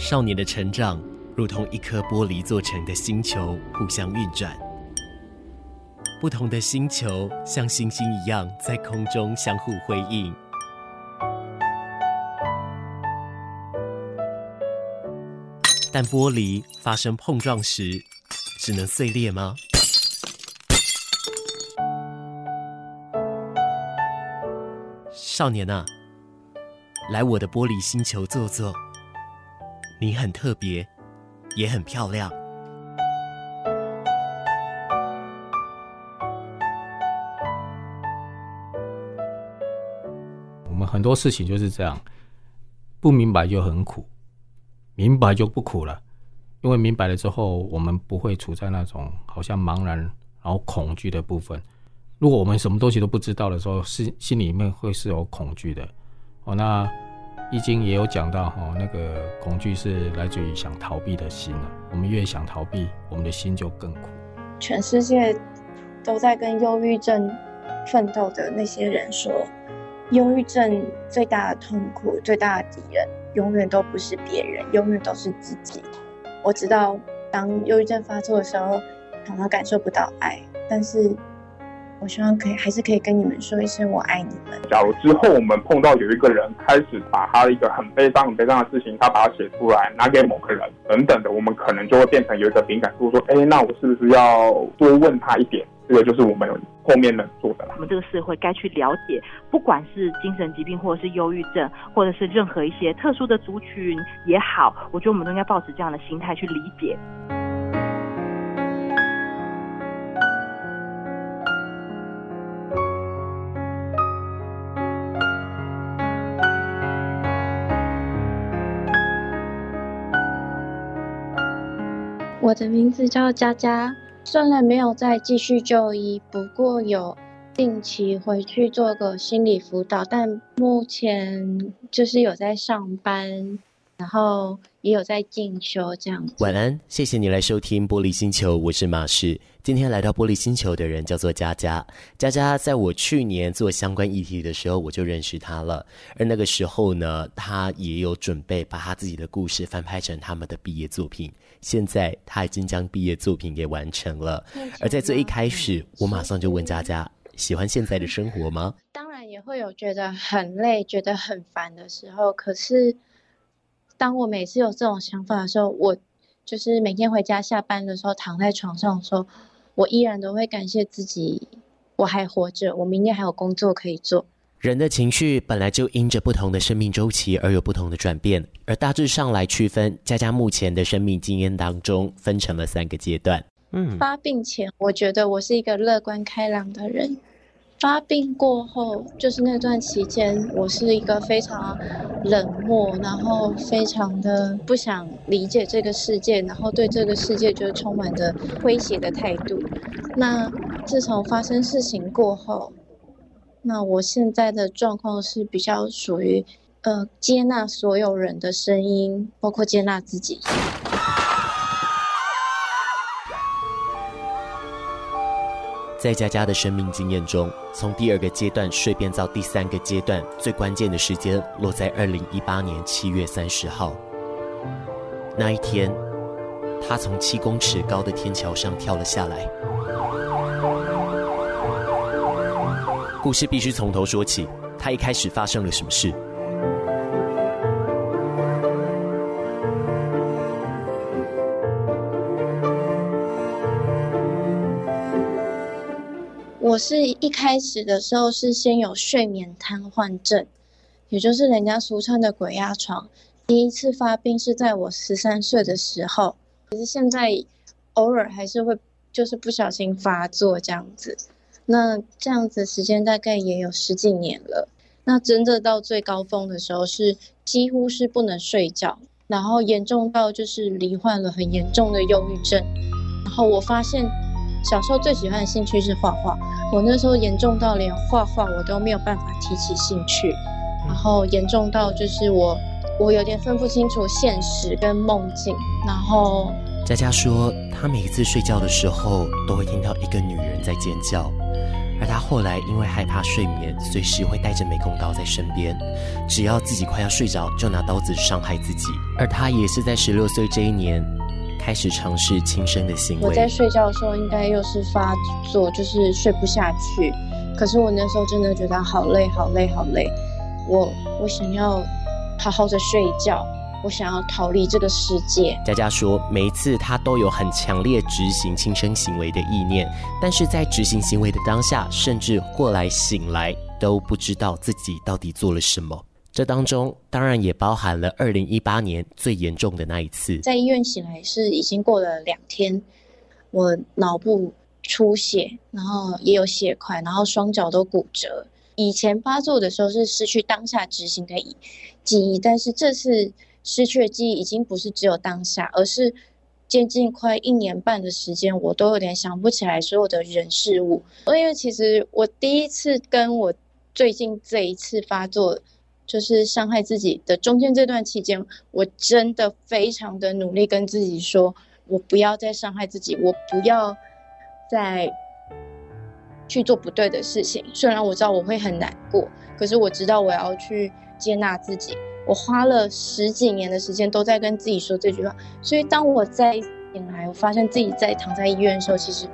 少年的成长如同一颗玻璃做成的星球，互相运转。不同的星球像星星一样在空中相互辉映。但玻璃发生碰撞时，只能碎裂吗？少年啊，来我的玻璃星球坐坐。你很特别，也很漂亮。我们很多事情就是这样，不明白就很苦，明白就不苦了。因为明白了之后，我们不会处在那种好像茫然然后恐惧的部分。如果我们什么东西都不知道的时候，心心里面会是有恐惧的。哦，那易经也有讲到哈，那个恐惧是来自于想逃避的心了。我们越想逃避，我们的心就更苦。全世界都在跟忧郁症奋斗的那些人说，忧郁症最大的痛苦、最大的敌人，永远都不是别人，永远都是自己。我知道，当忧郁症发作的时候，常常感受不到爱，但是。我希望可以，还是可以跟你们说一声我爱你们。假如之后我们碰到有一个人开始把他一个很悲伤、很悲伤的事情，他把它写出来拿给某个人等等的，我们可能就会变成有一个敏感度，说，哎，那我是不是要多问他一点？这个就是我们后面能做的了。我们这个社会该去了解，不管是精神疾病，或者是忧郁症，或者是任何一些特殊的族群也好，我觉得我们都应该抱持这样的心态去理解。我的名字叫佳佳，虽然没有再继续就医，不过有定期回去做个心理辅导，但目前就是有在上班。然后也有在进修这样子。晚安，谢谢你来收听玻璃星球，我是马氏。今天来到玻璃星球的人叫做佳佳。佳佳在我去年做相关议题的时候，我就认识她了。而那个时候呢，她也有准备把她自己的故事翻拍成他们的毕业作品。现在她已经将毕业作品给完成了。而在最一开始，我马上就问佳佳：喜欢现在的生活吗？当然也会有觉得很累、觉得很烦的时候，可是。当我每次有这种想法的时候，我就是每天回家下班的时候，躺在床上的时候，我依然都会感谢自己，我还活着，我明天还有工作可以做。人的情绪本来就因着不同的生命周期而有不同的转变，而大致上来区分，佳佳目前的生命经验当中分成了三个阶段。嗯，发病前，我觉得我是一个乐观开朗的人。发病过后，就是那段期间，我是一个非常冷漠，然后非常的不想理解这个世界，然后对这个世界就充满着威胁的态度。那自从发生事情过后，那我现在的状况是比较属于呃接纳所有人的声音，包括接纳自己。在佳佳的生命经验中，从第二个阶段蜕变到第三个阶段，最关键的时间落在二零一八年七月三十号。那一天，他从七公尺高的天桥上跳了下来。故事必须从头说起，他一开始发生了什么事？我是一开始的时候是先有睡眠瘫痪症，也就是人家俗称的鬼压床。第一次发病是在我十三岁的时候，可是现在偶尔还是会就是不小心发作这样子。那这样子时间大概也有十几年了。那真的到最高峰的时候是几乎是不能睡觉，然后严重到就是罹患了很严重的忧郁症。然后我发现。小时候最喜欢的兴趣是画画，我那时候严重到连画画我都没有办法提起兴趣，然后严重到就是我我有点分不清楚现实跟梦境。然后佳佳说，她每一次睡觉的时候都会听到一个女人在尖叫，而他后来因为害怕睡眠，随时会带着美工刀在身边，只要自己快要睡着，就拿刀子伤害自己。而他也是在十六岁这一年，开始尝试轻生的行为。我在睡觉的时候，应该又是发作，就是睡不下去。可是我那时候真的觉得好累，好累，好累。我我想要好好的睡一觉。我想要逃离这个世界。佳佳说，每一次她都有很强烈执行轻生行为的意念，但是在执行行为的当下，甚至过来醒来都不知道自己到底做了什么。这当中当然也包含了二零一八年最严重的那一次，在医院醒来是已经过了两天，我脑部出血，然后也有血块，然后双脚都骨折。以前发作的时候是失去当下执行的记忆，但是这次。失去的记忆已经不是只有当下，而是接近快一年半的时间，我都有点想不起来所有的人事物。因为其实我第一次跟我最近这一次发作，就是伤害自己的中间这段期间，我真的非常的努力跟自己说，我不要再伤害自己，我不要再去做不对的事情。虽然我知道我会很难过，可是我知道我要去接纳自己。我花了十几年的时间都在跟自己说这句话，所以当我再醒来，我发现自己在躺在医院的时候，其实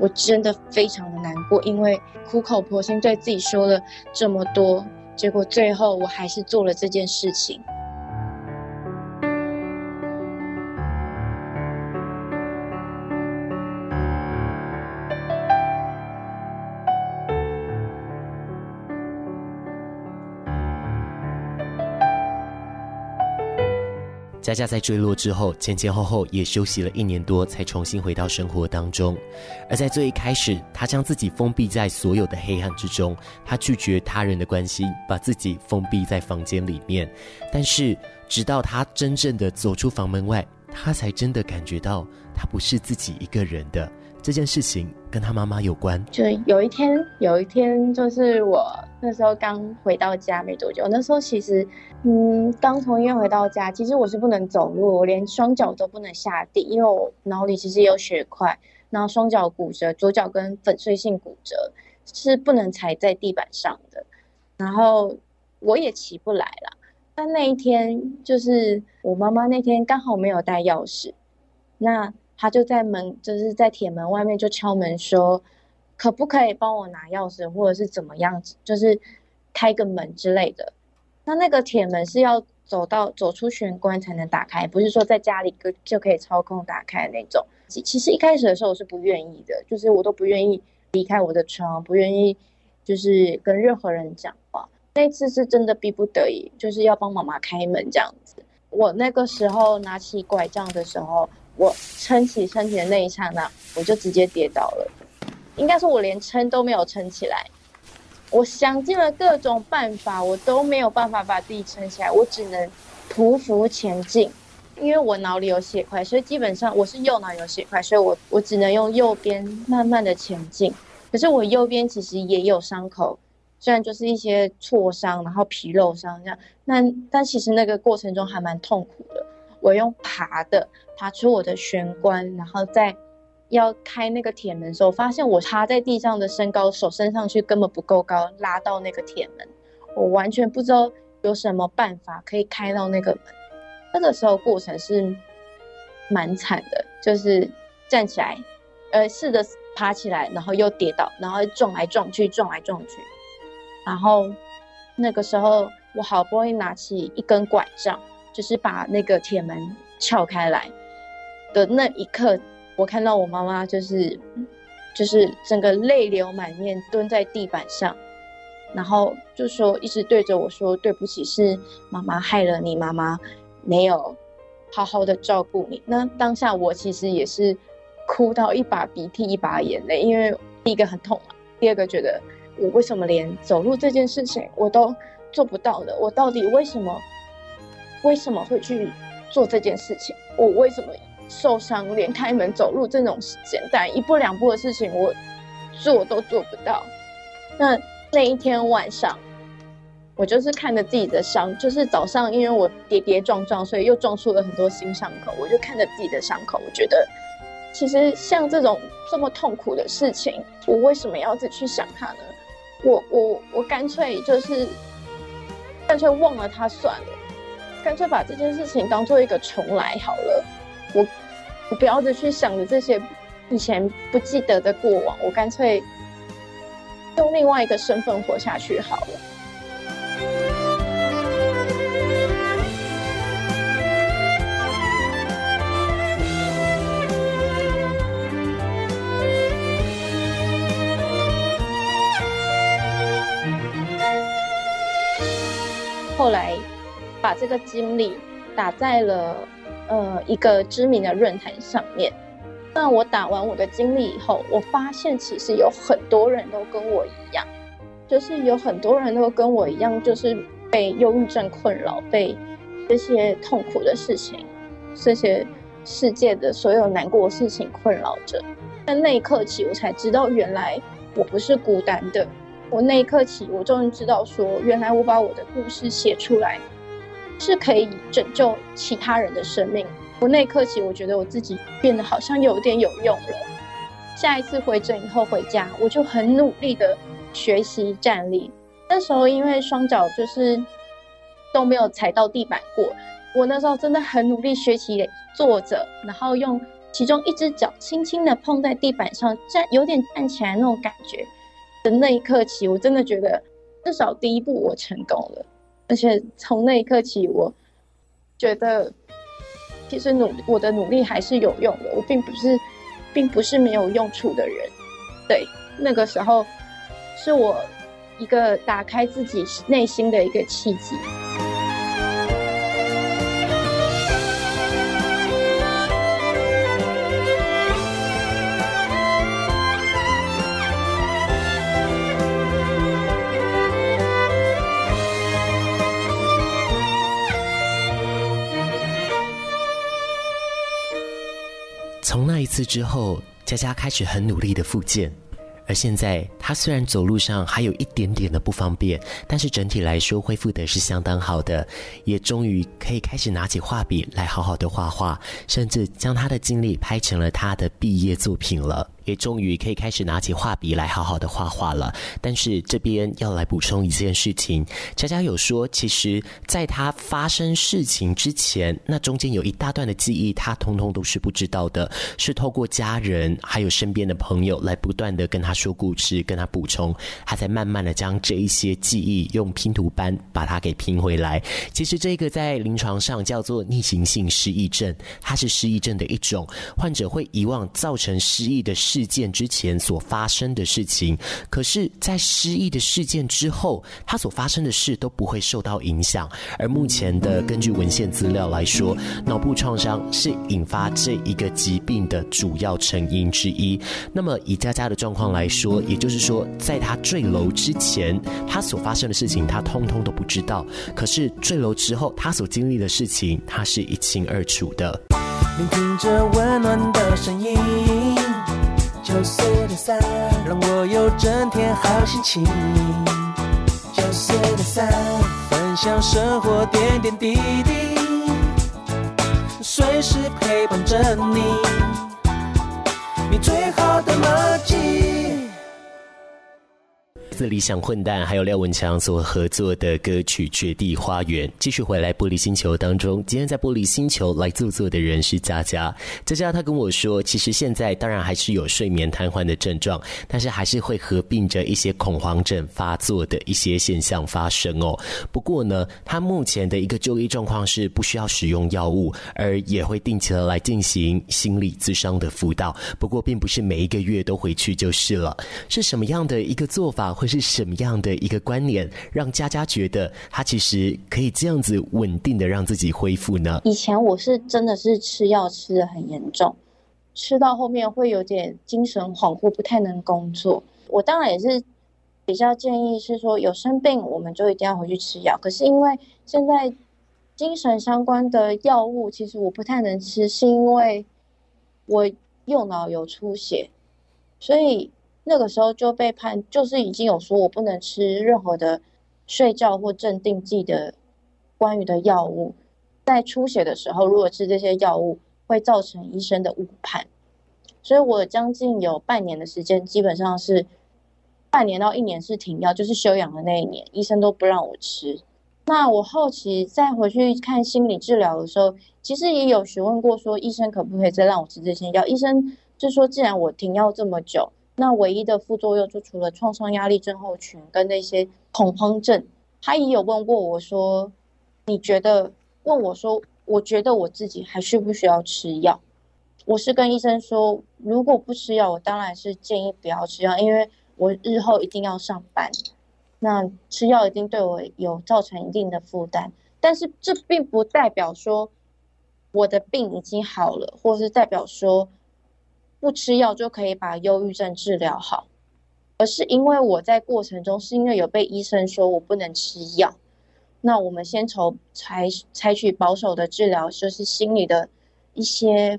我真的非常的难过，因为苦口婆心对自己说了这么多，结果最后我还是做了这件事情。佳佳在坠落之后，前前后后也休息了一年多，才重新回到生活当中。而在最一开始，她将自己封闭在所有的黑暗之中，她拒绝他人的关心，把自己封闭在房间里面。但是，直到她真正的走出房门外，她才真的感觉到，她不是自己一个人的。这件事情跟他妈妈有关。就有一天，有一天，就是我那时候刚回到家没多久。那时候其实，嗯，刚从医院回到家，其实我是不能走路，我连双脚都不能下地，因为我脑里其实有血块，然后双脚骨折，左脚跟粉碎性骨折，是不能踩在地板上的。然后我也起不来了。但那一天，就是我妈妈那天刚好没有带钥匙，那。他就在门，就是在铁门外面就敲门说，可不可以帮我拿钥匙，或者是怎么样子，就是开个门之类的。那那个铁门是要走到走出玄关才能打开，不是说在家里就就可以操控打开那种。其实一开始的时候我是不愿意的，就是我都不愿意离开我的床，不愿意就是跟任何人讲话。那次是真的逼不得已，就是要帮妈妈开门这样子。我那个时候拿起拐杖的时候。我撑起身体的那一刹那，我就直接跌倒了。应该说，我连撑都没有撑起来。我想尽了各种办法，我都没有办法把自己撑起来。我只能匍匐前进，因为我脑里有血块，所以基本上我是右脑有血块，所以我我只能用右边慢慢的前进。可是我右边其实也有伤口，虽然就是一些挫伤，然后皮肉伤这样，那但其实那个过程中还蛮痛苦的。我用爬的爬出我的玄关，然后再要开那个铁门的时候，发现我趴在地上的身高，手伸上去根本不够高，拉到那个铁门，我完全不知道有什么办法可以开到那个门。那个时候过程是蛮惨的，就是站起来，呃，试着爬起来，然后又跌倒，然后撞来撞去，撞来撞去，然后那个时候我好不容易拿起一根拐杖。就是把那个铁门撬开来的那一刻，我看到我妈妈就是，就是整个泪流满面蹲在地板上，然后就说一直对着我说对不起，是妈妈害了你，妈妈没有好好的照顾你。那当下我其实也是哭到一把鼻涕一把眼泪，因为第一个很痛嘛，第二个觉得我为什么连走路这件事情我都做不到的，我到底为什么？为什么会去做这件事情？我为什么受伤，连开门走路这种简单一步两步的事情，我做都做不到？那那一天晚上，我就是看着自己的伤，就是早上因为我跌跌撞撞，所以又撞出了很多新伤口。我就看着自己的伤口，我觉得其实像这种这么痛苦的事情，我为什么要自己去想它呢？我我我干脆就是干脆忘了它算了，干脆把这件事情当做一个重来好了。我我不要再去想着这些以前不记得的过往，我干脆用另外一个身份活下去好了。后来把这个经历打在了呃一个知名的论坛上面。那我打完我的经历以后，我发现其实有很多人都跟我一样，就是有很多人都跟我一样，就是被忧郁症困扰，被这些痛苦的事情、这些世界的所有难过的事情困扰着。但那一刻起，我才知道原来我不是孤单的。我那一刻起，我终于知道说，原来我把我的故事写出来，是可以拯救其他人的生命。我那一刻起，我觉得我自己变得好像有点有用了。下一次回诊以后回家，我就很努力的学习站立。那时候因为双脚就是都没有踩到地板过，我那时候真的很努力学习坐着，然后用其中一只脚轻轻的碰在地板上，站有点站起来那种感觉。的那一刻起，我真的觉得至少第一步我成功了，而且从那一刻起，我觉得其实努我的努力还是有用的，我并不是并不是没有用处的人。对，那个时候是我一个打开自己内心的一个契机。一次之后，佳佳开始很努力的复健，而现在她虽然走路上还有一点点的不方便，但是整体来说恢复的是相当好的，也终于可以开始拿起画笔来好好的画画，甚至将她的经历拍成了她的毕业作品了。也终于可以开始拿起画笔来好好的画画了。但是这边要来补充一件事情，佳佳有说，其实在他发生事情之前，那中间有一大段的记忆，他通通都是不知道的，是透过家人还有身边的朋友来不断的跟他说故事，跟他补充，他才慢慢的将这一些记忆用拼图般把它给拼回来。其实这个在临床上叫做逆行性失忆症，它是失忆症的一种，患者会遗忘造成失忆的事件之前所发生的事情，可是，在失忆的事件之后，他所发生的事都不会受到影响。而目前的根据文献资料来说，脑部创伤是引发这一个疾病的主要成因之一。那么，以佳佳的状况来说，也就是说，在他坠楼之前，他所发生的事情，他通通都不知道。可是坠楼之后，他所经历的事情，他是一清二楚的。聆听着温暖的声音。九四的三，让我有整天好心情。九四的三，分享生活点点滴滴，随时陪伴着你，你最好的默契。自理想混蛋还有廖文强所合作的歌曲《绝地花园》，继续回来玻璃星球当中。今天在玻璃星球来坐坐的人是佳佳。佳佳她跟我说，其实现在当然还是有睡眠瘫痪的症状，但是还是会合并着一些恐慌症发作的一些现象发生哦。不过呢，她目前的一个就医状况是不需要使用药物，而也会定期的来进行心理咨商的辅导。不过，并不是每一个月都回去就是了。是什么样的一个做法？会是什么样的一个观念，让佳佳觉得她其实可以这样子稳定的让自己恢复呢？以前我是真的是吃药吃得很严重，吃到后面会有点精神恍惚，不太能工作。我当然也是比较建议是说，有生病我们就一定要回去吃药。可是因为现在精神相关的药物，其实我不太能吃，是因为我右脑有出血，所以。那个时候就被判，就是已经有说我不能吃任何的睡觉或镇定剂的关于的药物，在出血的时候，如果吃这些药物会造成医生的误判，所以我将近有半年的时间，基本上是半年到一年是停药，就是休养的那一年，医生都不让我吃。那我后期再回去看心理治疗的时候，其实也有询问过，说医生可不可以再让我吃这些药？医生就说，既然我停药这么久，那唯一的副作用就除了创伤压力症候群跟那些恐慌症，他也有问过我说，你觉得？问我说，我觉得我自己还需不需要吃药？我是跟医生说，如果不吃药，我当然是建议不要吃药，因为我日后一定要上班，那吃药一定对我有造成一定的负担。但是这并不代表说我的病已经好了，或是代表说不吃药就可以把忧郁症治疗好，而是因为我在过程中是因为有被医生说我不能吃药，那我们先从采采取保守的治疗，就是心理的一些。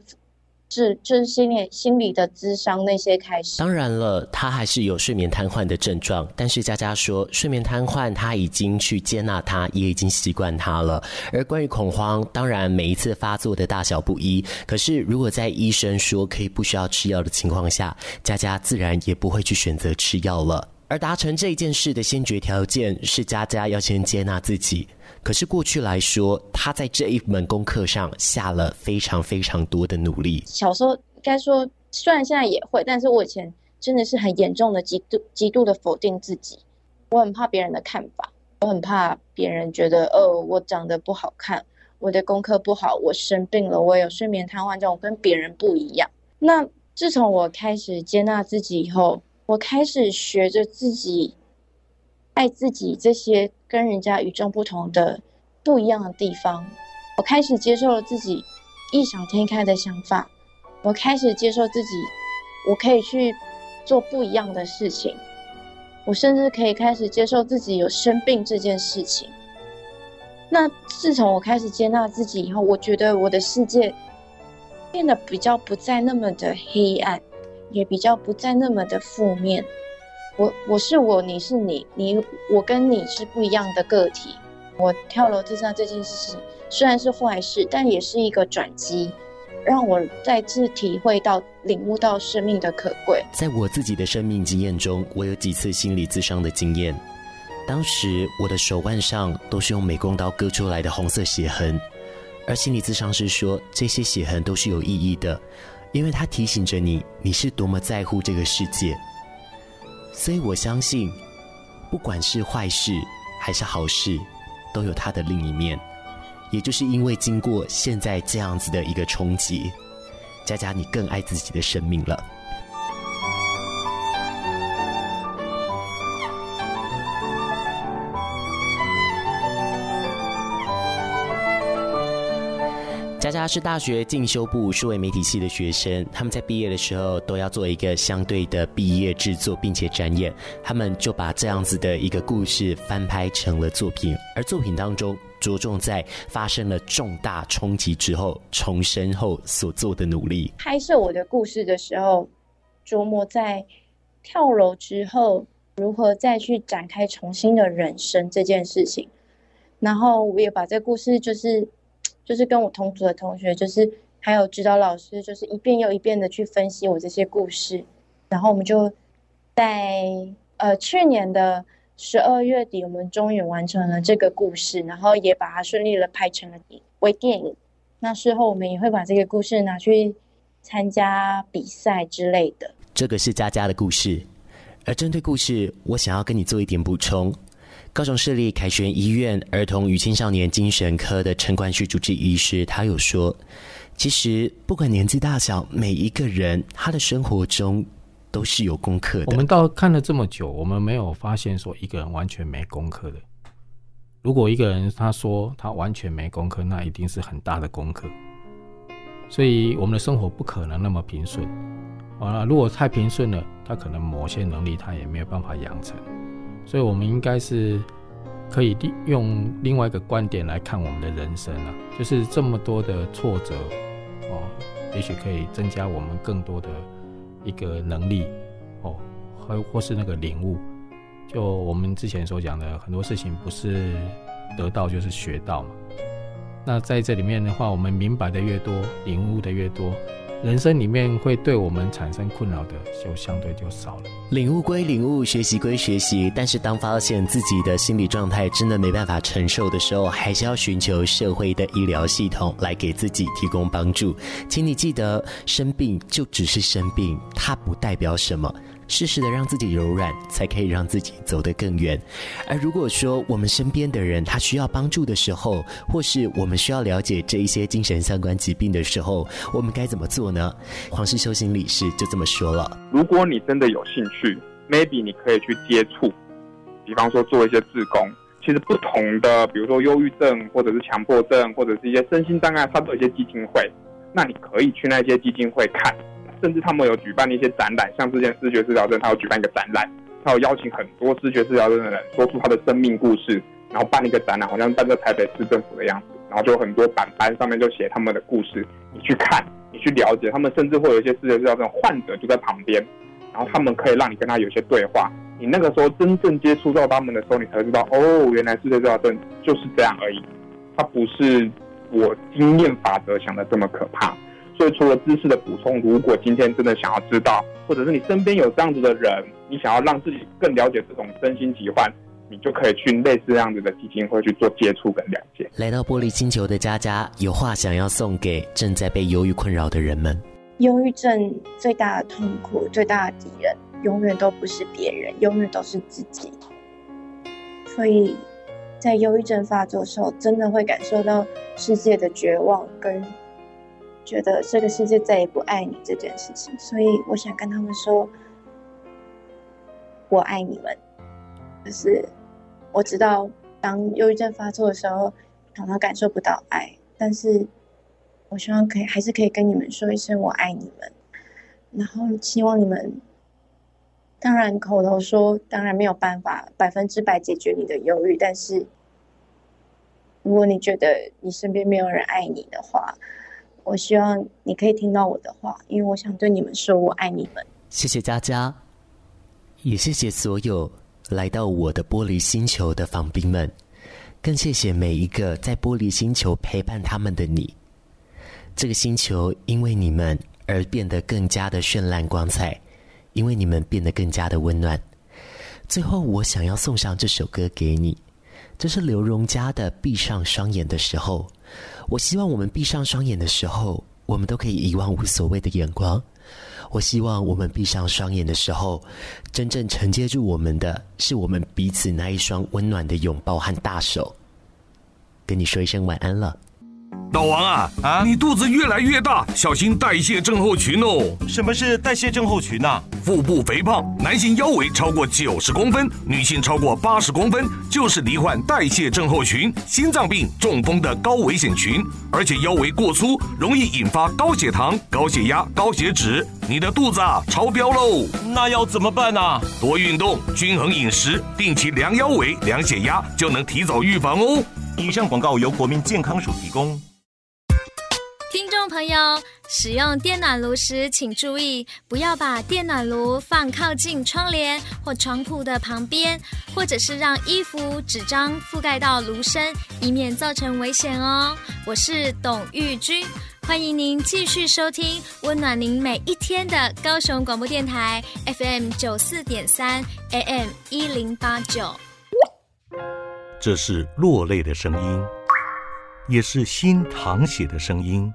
是，就是心理心理的智商那些开始。当然了，他还是有睡眠瘫痪的症状，但是佳佳说，睡眠瘫痪他已经去接纳他，也已经习惯他了。而关于恐慌，当然每一次发作的大小不一，可是如果在医生说可以不需要吃药的情况下，佳佳自然也不会去选择吃药了。而达成这件事的先决条件是佳佳要先接纳自己。可是过去来说，他在这一门功课上下了非常非常多的努力。小时候该说，虽然现在也会，但是我以前真的是很严重的极度极度的否定自己。我很怕别人的看法，我很怕别人觉得，哦，我长得不好看，我的功课不好，我生病了，我有睡眠瘫痪症，我跟别人不一样。那自从我开始接纳自己以后，我开始学着自己。爱自己这些跟人家与众不同的不一样的地方，我开始接受了自己异想天开的想法，我开始接受自己，我可以去做不一样的事情，我甚至可以开始接受自己有生病这件事情。那自从我开始接纳自己以后，我觉得我的世界变得比较不再那么的黑暗，也比较不再那么的负面。我我是我，你是你，你我跟你是不一样的个体。我跳楼自杀这件事情虽然是坏事，但也是一个转机，让我再次体会到、领悟到生命的可贵。在我自己的生命经验中，我有几次心理咨商的经验。当时我的手腕上都是用美工刀割出来的红色血痕，而心理咨商师说，这些血痕都是有意义的，因为它提醒着你，你是多么在乎这个世界。所以我相信，不管是坏事还是好事，都有它的另一面。也就是因为经过现在这样子的一个冲击，佳佳，你更爱自己的生命了。佳佳是大学进修部数位媒体系的学生，他们在毕业的时候都要做一个相对的毕业制作，并且展演。他们就把这样子的一个故事翻拍成了作品，而作品当中着重在发生了重大冲击之后重生后所做的努力。拍摄我的故事的时候，琢磨在跳楼之后如何再去展开重新的人生这件事情，然后我也把这个故事就是。就是跟我同组的同学，就是还有指导老师，就是一遍又一遍的去分析我这些故事，然后我们就在呃去年的十二月底，我们终于完成了这个故事，然后也把它顺利的拍成了微电影。那事后我们也会把这个故事拿去参加比赛之类的。这个是佳佳的故事，而针对故事，我想要跟你做一点补充。高雄市立凯旋医院儿童与青少年精神科的陈冠旭主治医师，他有说，其实不管年纪大小，每一个人他的生活中都是有功课的。我们到看了这么久，我们没有发现说一个人完全没功课的。如果一个人他说他完全没功课，那一定是很大的功课。所以我们的生活不可能那么平顺。完了，如果太平顺了，他可能某些能力他也没有办法养成。所以，我们应该是可以用另外一个观点来看我们的人生啊，就是这么多的挫折哦，也许可以增加我们更多的一个能力哦，或或是那个领悟。就我们之前所讲的很多事情，不是得到就是学到嘛。那在这里面的话，我们明白的越多，领悟的越多，人生里面会对我们产生困扰的就相对就少了。领悟归领悟，学习归学习，但是当发现自己的心理状态真的没办法承受的时候，还是要寻求社会的医疗系统来给自己提供帮助。请你记得，生病就只是生病，它不代表什么。适时的让自己柔软，才可以让自己走得更远。而如果说我们身边的人他需要帮助的时候，或是我们需要了解这一些精神相关疾病的时候，我们该怎么做呢？黄氏修行理事就这么说了：如果你真的有兴趣，maybe 你可以去接触，比方说做一些志工。其实不同的，比如说忧郁症，或者是强迫症，或者是一些身心障碍，它都有一些基金会，那你可以去那些基金会看。甚至他们有举办一些展览，像之前思觉失调症，他有举办一个展览，他有邀请很多思觉失调症的人说出他的生命故事，然后办一个展览，好像办在台北市政府的样子，然后就很多板板上面就写他们的故事，你去看，你去了解，他们甚至会有一些思觉失调症患者就在旁边，然后他们可以让你跟他有一些对话，你那个时候真正接触到他们的时候，你才知道，哦，原来思觉失调症就是这样而已，它不是我经验法则想的这么可怕。所以，除了知识的补充，如果今天真的想要知道，或者是你身边有这样子的人，你想要让自己更了解这种身心疾患，你就可以去类似这样子的基金会去做接触跟了解。来到玻璃星球的佳佳，有话想要送给正在被忧郁困扰的人们。忧郁症最大的痛苦、最大的敌人，永远都不是别人，永远都是自己。所以在忧郁症发作的时候，真的会感受到世界的绝望跟。觉得这个世界再也不爱你这件事情，所以我想跟他们说，我爱你们。就是我知道，当忧郁症发作的时候，常常感受不到爱，但是我希望可以还是可以跟你们说一声我爱你们。然后希望你们，当然口头说，当然没有办法百分之百解决你的忧郁，但是如果你觉得你身边没有人爱你的话，我希望你可以听到我的话，因为我想对你们说，我爱你们。谢谢佳佳，也谢谢所有来到我的玻璃星球的房兵们，更谢谢每一个在玻璃星球陪伴他们的你。这个星球因为你们而变得更加的绚烂光彩，因为你们变得更加的温暖。最后，我想要送上这首歌给你，这是刘荣佳的《闭上双眼的时候》。我希望我们闭上双眼的时候，我们都可以遗忘无所谓的眼光。我希望我们闭上双眼的时候，真正承接住我们的是我们彼此那一双温暖的拥抱和大手。跟你说一声晚安了。老王啊啊！你肚子越来越大，小心代谢症候群哦。什么是代谢症候群呢、啊？腹部肥胖，男性腰围超过九十公分，女性超过八十公分，就是罹患代谢症候群、心脏病、中风的高危险群。而且腰围过粗，容易引发高血糖、高血压、高血脂。你的肚子啊超标喽！那要怎么办呢、啊？多运动，均衡饮食，定期量腰围、量血压，就能提早预防哦。以上广告由国民健康署提供。朋友，使用电暖炉时，请注意不要把电暖炉放靠近窗帘或床铺的旁边，或者是让衣服、纸张覆盖到炉身，以免造成危险哦。我是董玉君，欢迎您继续收听温暖您每一天的高雄广播电台 FM 九四点三 AM 一零八九。这是落泪的声音，也是心淌血的声音。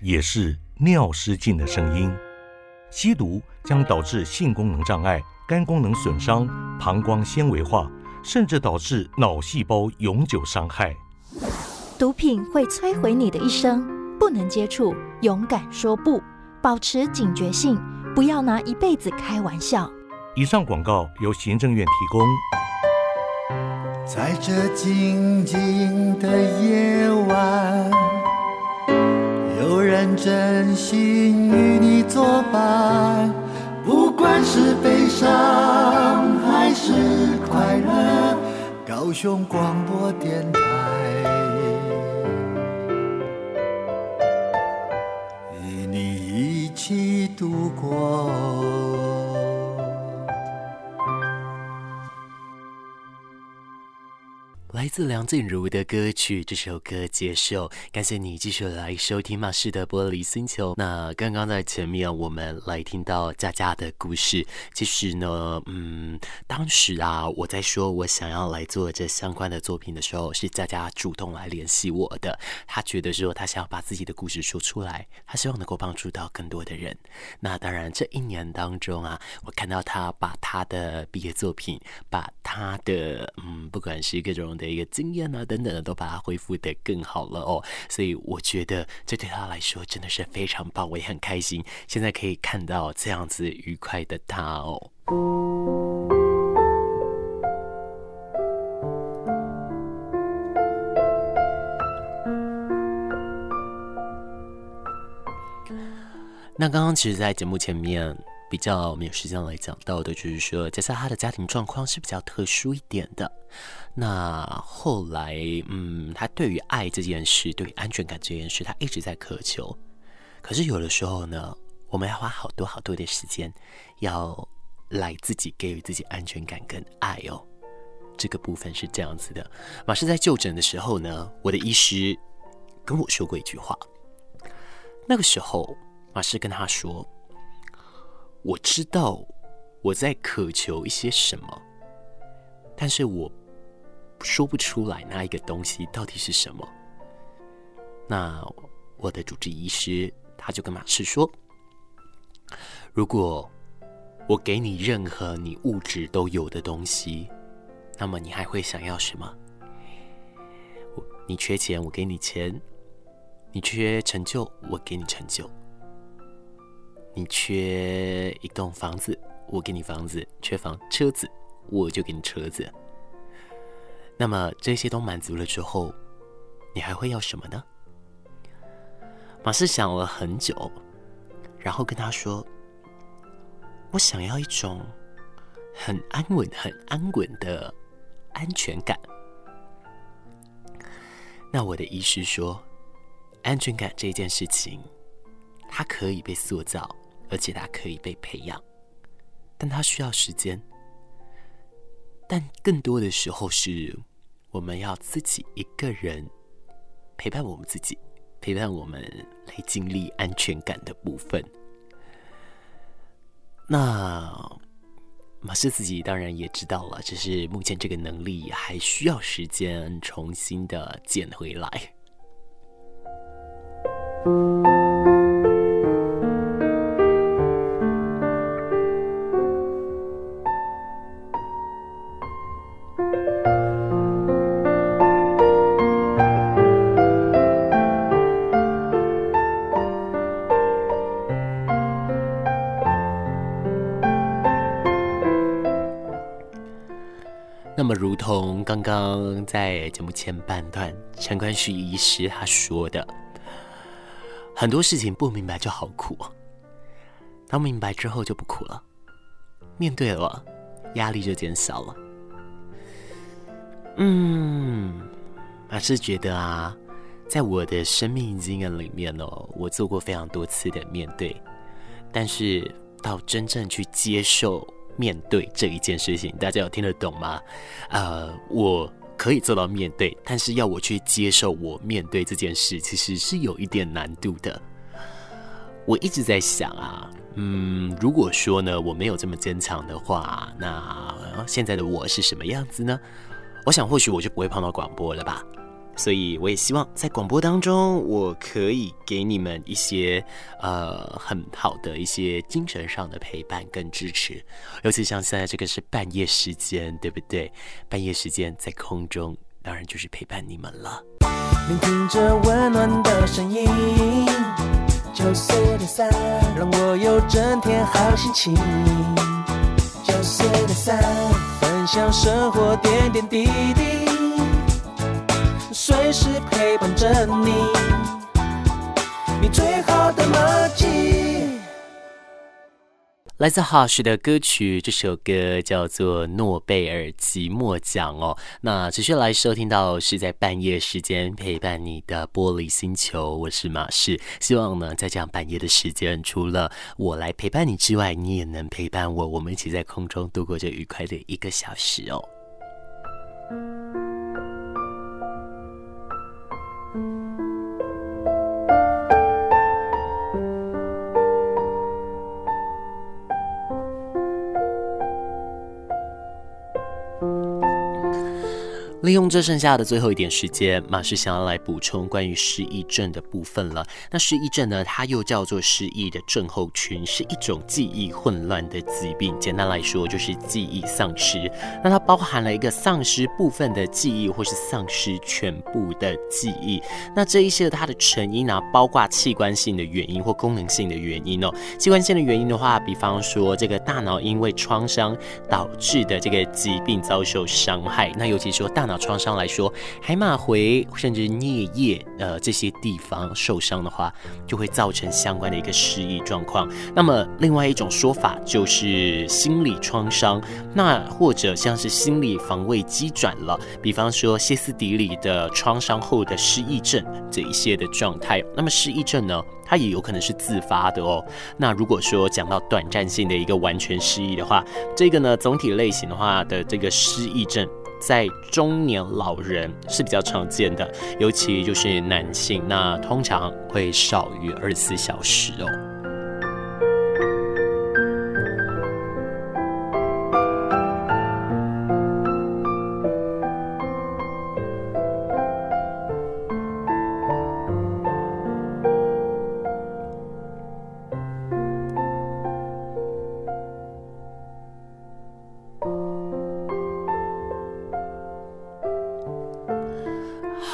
也是尿失禁的声音。吸毒将导致性功能障碍、肝功能损伤、膀胱纤维化，甚至导致脑细胞永久伤害。毒品会摧毁你的一生，不能接触，勇敢说不，保持警觉性，不要拿一辈子开玩笑。以上广告由行政院提供。在这静静的夜晚。愿真心与你作伴，不管是悲伤还是快乐。高雄广播电台，与你一起度过。来自梁静茹的歌曲，这首歌结束，感谢你继续来收听马氏的玻璃星球。那刚刚在前面我们来听到佳佳的故事，其实呢，嗯，当时啊，我在说我想要来做这相关的作品的时候，是佳佳主动来联系我的。他觉得说他想要把自己的故事说出来，他希望能够帮助到更多的人。那当然，这一年当中啊，我看到他把他的毕业作品，把他的嗯，不管是各种。的一个经验啊，等等的，都把它恢复得更好了哦。所以我觉得这对他来说真的是非常棒，我也很开心，现在可以看到这样子愉快的他哦。那刚刚其实，在节目前面比较没有时间来讲到的，就是说，加上他的家庭状况是比较特殊一点的。那后来，嗯，他对于爱这件事，对于安全感这件事，他一直在渴求。可是有的时候呢，我们要花好多好多的时间，要来自己给予自己安全感跟爱哦。这个部分是这样子的。马氏在就诊的时候呢，我的医师跟我说过一句话。那个时候，马氏跟他说：“我知道我在渴求一些什么，但是我。”说不出来那一个东西到底是什么。那我的主治医师他就跟马氏说：“如果我给你任何你物质都有的东西，那么你还会想要什么？你缺钱，我给你钱；你缺成就，我给你成就；你缺一栋房子，我给你房子；缺房车子，我就给你车子。”那么这些都满足了之后，你还会要什么呢？马氏想了很久，然后跟他说：“我想要一种很安稳、很安稳的安全感。”那我的医师说：“安全感这件事情，它可以被塑造，而且它可以被培养，但它需要时间。但更多的时候是。”我们要自己一个人陪伴我们自己，陪伴我们来经历安全感的部分。那马斯自己当然也知道了，只是目前这个能力还需要时间重新的捡回来。刚在节目前半段，陈冠旭医师他说的，很多事情不明白就好苦，当明白之后就不苦了，面对了，压力就减小了。嗯，我是觉得啊，在我的生命经验里面哦，我做过非常多次的面对，但是到真正去接受。面对这一件事情，大家有听得懂吗？呃，我可以做到面对，但是要我去接受我面对这件事，其实是有一点难度的。我一直在想啊，嗯，如果说呢，我没有这么坚强的话，那现在的我是什么样子呢？我想，或许我就不会碰到广播了吧。所以我也希望在广播当中，我可以给你们一些呃很好的一些精神上的陪伴跟支持，尤其像现在这个是半夜时间，对不对？半夜时间在空中，当然就是陪伴你们了。聆听着温暖的声音，九四点三，让我有整天好心情。九四点三，分享生活点点滴滴。随时陪伴着你，你最好的默契。来自 Hush 的歌曲，这首歌叫做《诺贝尔寂寞奖》哦。那持续来收听到是在半夜时间陪伴你的玻璃星球，我是马氏。希望呢，在这样半夜的时间，除了我来陪伴你之外，你也能陪伴我，我们一起在空中度过这愉快的一个小时哦。利用这剩下的最后一点时间，马是想要来补充关于失忆症的部分了。那失忆症呢，它又叫做失忆的症候群，是一种记忆混乱的疾病。简单来说，就是记忆丧失。那它包含了一个丧失部分的记忆，或是丧失全部的记忆。那这一些它的成因呢、啊，包括器官性的原因或功能性的原因哦。器官性的原因的话，比方说这个大脑因为创伤导致的这个疾病遭受伤害。那尤其说大脑创伤来说，海马回甚至颞叶呃这些地方受伤的话，就会造成相关的一个失忆状况。那么另外一种说法就是心理创伤，那或者像是心理防卫机转了，比方说歇斯底里的创伤后的失忆症这一些的状态。那么失忆症呢，它也有可能是自发的哦。那如果说讲到短暂性的一个完全失忆的话，这个呢总体类型的话的这个失忆症，在中年老人是比较常见的，尤其就是男性，那通常会少于二十四小时哦。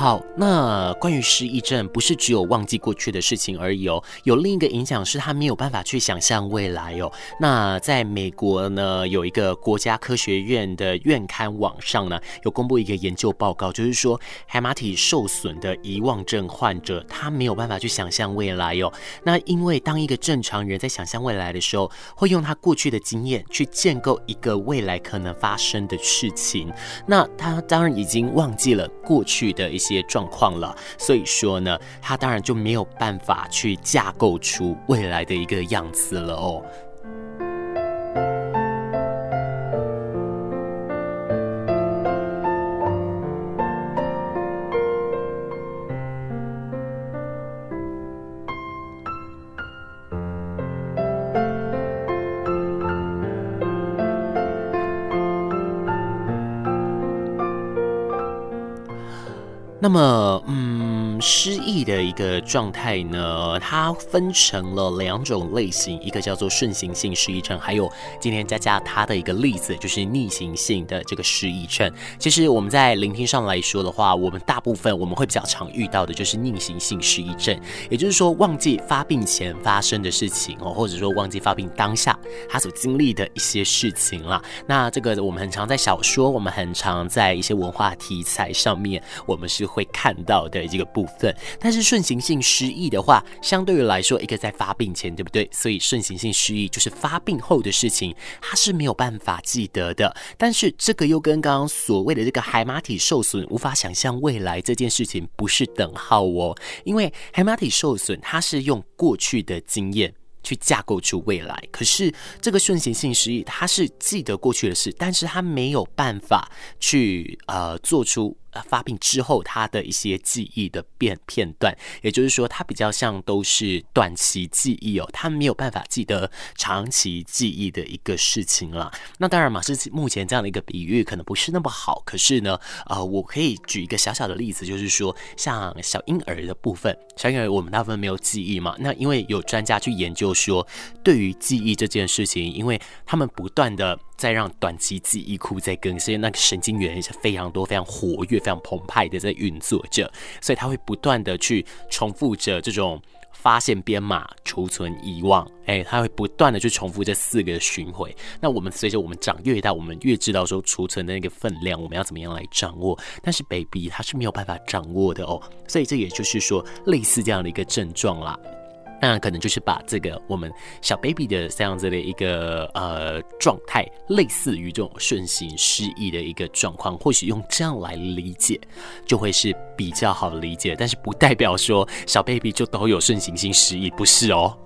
好，那关于失忆症，不是只有忘记过去的事情而已哦，有另一个影响是他没有办法去想象未来哦。那在美国呢，有一个国家科学院的院刊网上呢，有公布一个研究报告，就是说海马体受损的遗忘症患者，他没有办法去想象未来哦。那因为当一个正常人在想象未来的时候，会用他过去的经验去建构一个未来可能发生的事情，那他当然已经忘记了过去的一些。状况了，所以说呢，他当然就没有办法去架构出未来的一个样子了哦。那么，嗯，失忆的一个状态呢，它分成了两种类型，一个叫做顺行性失忆症，还有今天佳佳她的一个例子就是逆行性的这个失忆症。其实我们在聆听上来说的话，我们大部分我们会比较常遇到的就是逆行性失忆症，也就是说忘记发病前发生的事情哦，或者说忘记发病当下他所经历的一些事情啦。那这个我们很常在小说，我们很常在一些文化题材上面，我们是。会看到的这个部分，但是顺行性失忆的话，相对于来说，一个在发病前，对不对？所以顺行性失忆就是发病后的事情，它是没有办法记得的。但是这个又跟刚刚所谓的这个海马体受损，无法想象未来这件事情不是等号哦，因为海马体受损，它是用过去的经验。去架构出未来，可是这个顺行性失忆，它是记得过去的事，但是它没有办法去呃做出发病之后他的一些记忆的片片段，也就是说，它比较像都是短期记忆哦，他没有办法记得长期记忆的一个事情了。那当然嘛，是目前这样的一个比喻可能不是那么好，可是呢，呃，我可以举一个小小的例子，就是说像小婴儿的部分，小婴儿我们大部分没有记忆嘛，那因为有专家去研究。说对于记忆这件事情，因为他们不断的在让短期记忆库在更新，那个神经元是非常多、非常活跃、非常澎湃的在运作着，所以他会不断的去重复着这种发现编码、储存、遗忘，哎，他会不断的去重复这四个循环。那我们随着我们长越大，我们越知道说储存的那个分量，我们要怎么样来掌握，但是 baby 他是没有办法掌握的哦，所以这也就是说类似这样的一个症状啦。那可能就是把这个我们小 baby 的这样子的一个呃状态，类似于这种顺行失意的一个状况，或许用这样来理解，就会是比较好理解。但是不代表说小 baby 就都有顺行性失忆，不是哦。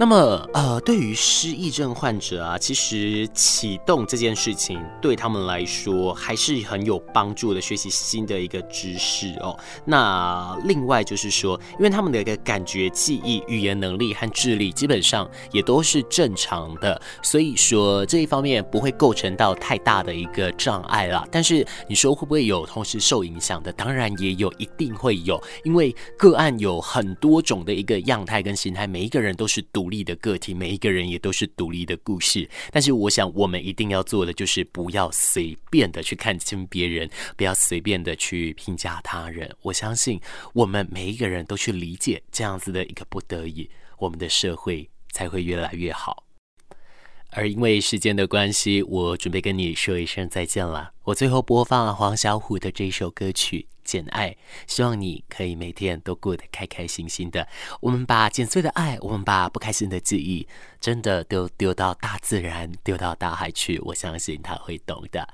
那么，呃，对于失忆症患者啊，其实启动这件事情对他们来说还是很有帮助的，学习新的一个知识哦。那另外就是说，因为他们的一个感觉、记忆、语言能力和智力基本上也都是正常的，所以说这一方面不会构成到太大的一个障碍啦。但是你说会不会有同时受影响的？当然也有，一定会有，因为个案有很多种的一个样态跟形态，每一个人都是独。独立的个体，每一个人也都是独立的故事。但是，我想我们一定要做的就是不要随便的去看清别人，不要随便的去评价他人。我相信，我们每一个人都去理解这样子的一个不得已，我们的社会才会越来越好。而因为时间的关系，我准备跟你说一声再见了。我最后播放黄小琥的这首歌曲《简爱》，希望你可以每天都过得开开心心的。我们把剪碎的爱，我们把不开心的记忆，真的都丢到大自然，丢到大海去。我相信他会懂的。